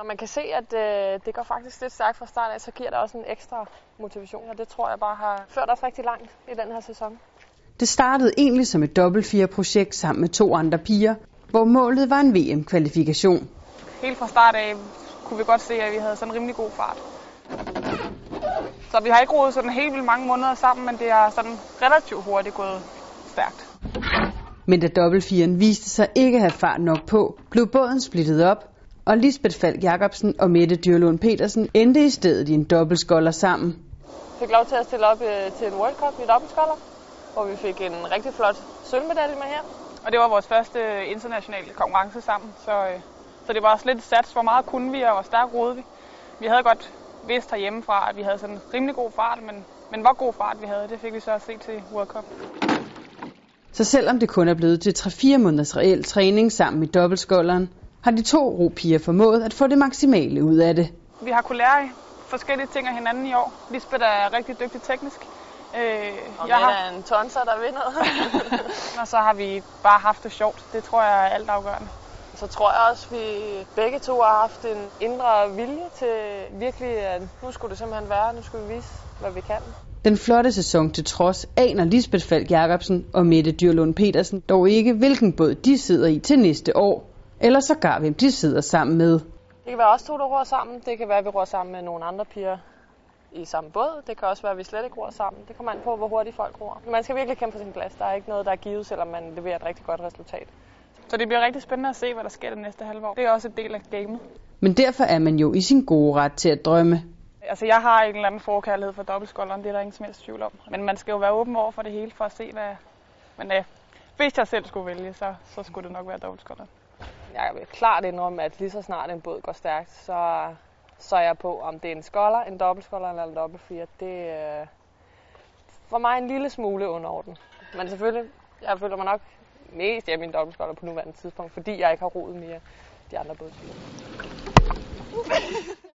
Når man kan se, at øh, det går faktisk lidt stærkt fra start af, så giver det også en ekstra motivation, og det tror jeg bare har ført os rigtig langt i den her sæson. Det startede egentlig som et dobbelt-fire-projekt sammen med to andre piger, hvor målet var en VM-kvalifikation. Helt fra start af kunne vi godt se, at vi havde sådan en rimelig god fart. Så vi har ikke roet sådan helt vildt mange måneder sammen, men det er sådan relativt hurtigt gået stærkt. Men da dobbeltfiren viste sig ikke at have fart nok på, blev båden splittet op, og Lisbeth Falk Jacobsen og Mette Dyrlund Petersen endte i stedet i en dobbeltskolder sammen. Jeg fik lov til at stille op øh, til en World Cup i dobbeltskolder, hvor vi fik en rigtig flot sølvmedalje med her. Og det var vores første internationale konkurrence sammen, så, øh, så det var også lidt sats, hvor meget kunne vi, og hvor stærkt rodede vi. Vi havde godt vidst herhjemmefra, at vi havde sådan en rimelig god fart, men, men hvor god fart vi havde, det fik vi så at se til World Cup. Så selvom det kun er blevet til 3-4 måneders reel træning sammen i dobbeltskolderen, har de to ropiger formået at få det maksimale ud af det. Vi har kunnet lære forskellige ting af hinanden i år. Lisbeth er rigtig dygtig teknisk. Øh, og jeg har en tonser, der vinder. og så har vi bare haft det sjovt. Det tror jeg er altafgørende. Så tror jeg også, at vi begge to har haft en indre vilje til virkelig, at nu skulle det simpelthen være, nu skulle vi vise, hvad vi kan. Den flotte sæson til trods aner Lisbeth Falk Jacobsen og Mette Dyrlund Petersen dog ikke, hvilken båd de sidder i til næste år, eller sågar hvem de sidder sammen med. Det kan være os to, der ror sammen. Det kan være, at vi ror sammen med nogle andre piger i samme båd. Det kan også være, at vi slet ikke ror sammen. Det kommer an på, hvor hurtigt folk ror. Man skal virkelig kæmpe for sin plads. Der er ikke noget, der er givet, selvom man leverer et rigtig godt resultat. Så det bliver rigtig spændende at se, hvad der sker det næste halve år. Det er også en del af gamet. Men derfor er man jo i sin gode ret til at drømme. Altså, jeg har en eller anden forkærlighed for dobbeltskolderen, det er der ingen som helst tvivl om. Men man skal jo være åben over for det hele for at se, hvad... Men øh, hvis jeg selv skulle vælge, så, så skulle det nok være dobbeltskolderen. Jeg vil klart indrømme, at lige så snart en båd går stærkt, så, så er jeg på, om det er en skolder, en dobbeltskolder eller en dobbeltfire. Det er for mig en lille smule underorden. Men selvfølgelig, jeg føler mig nok mest hjemme i en dobbeltskolder på nuværende tidspunkt, fordi jeg ikke har roet mere de andre bådtyper.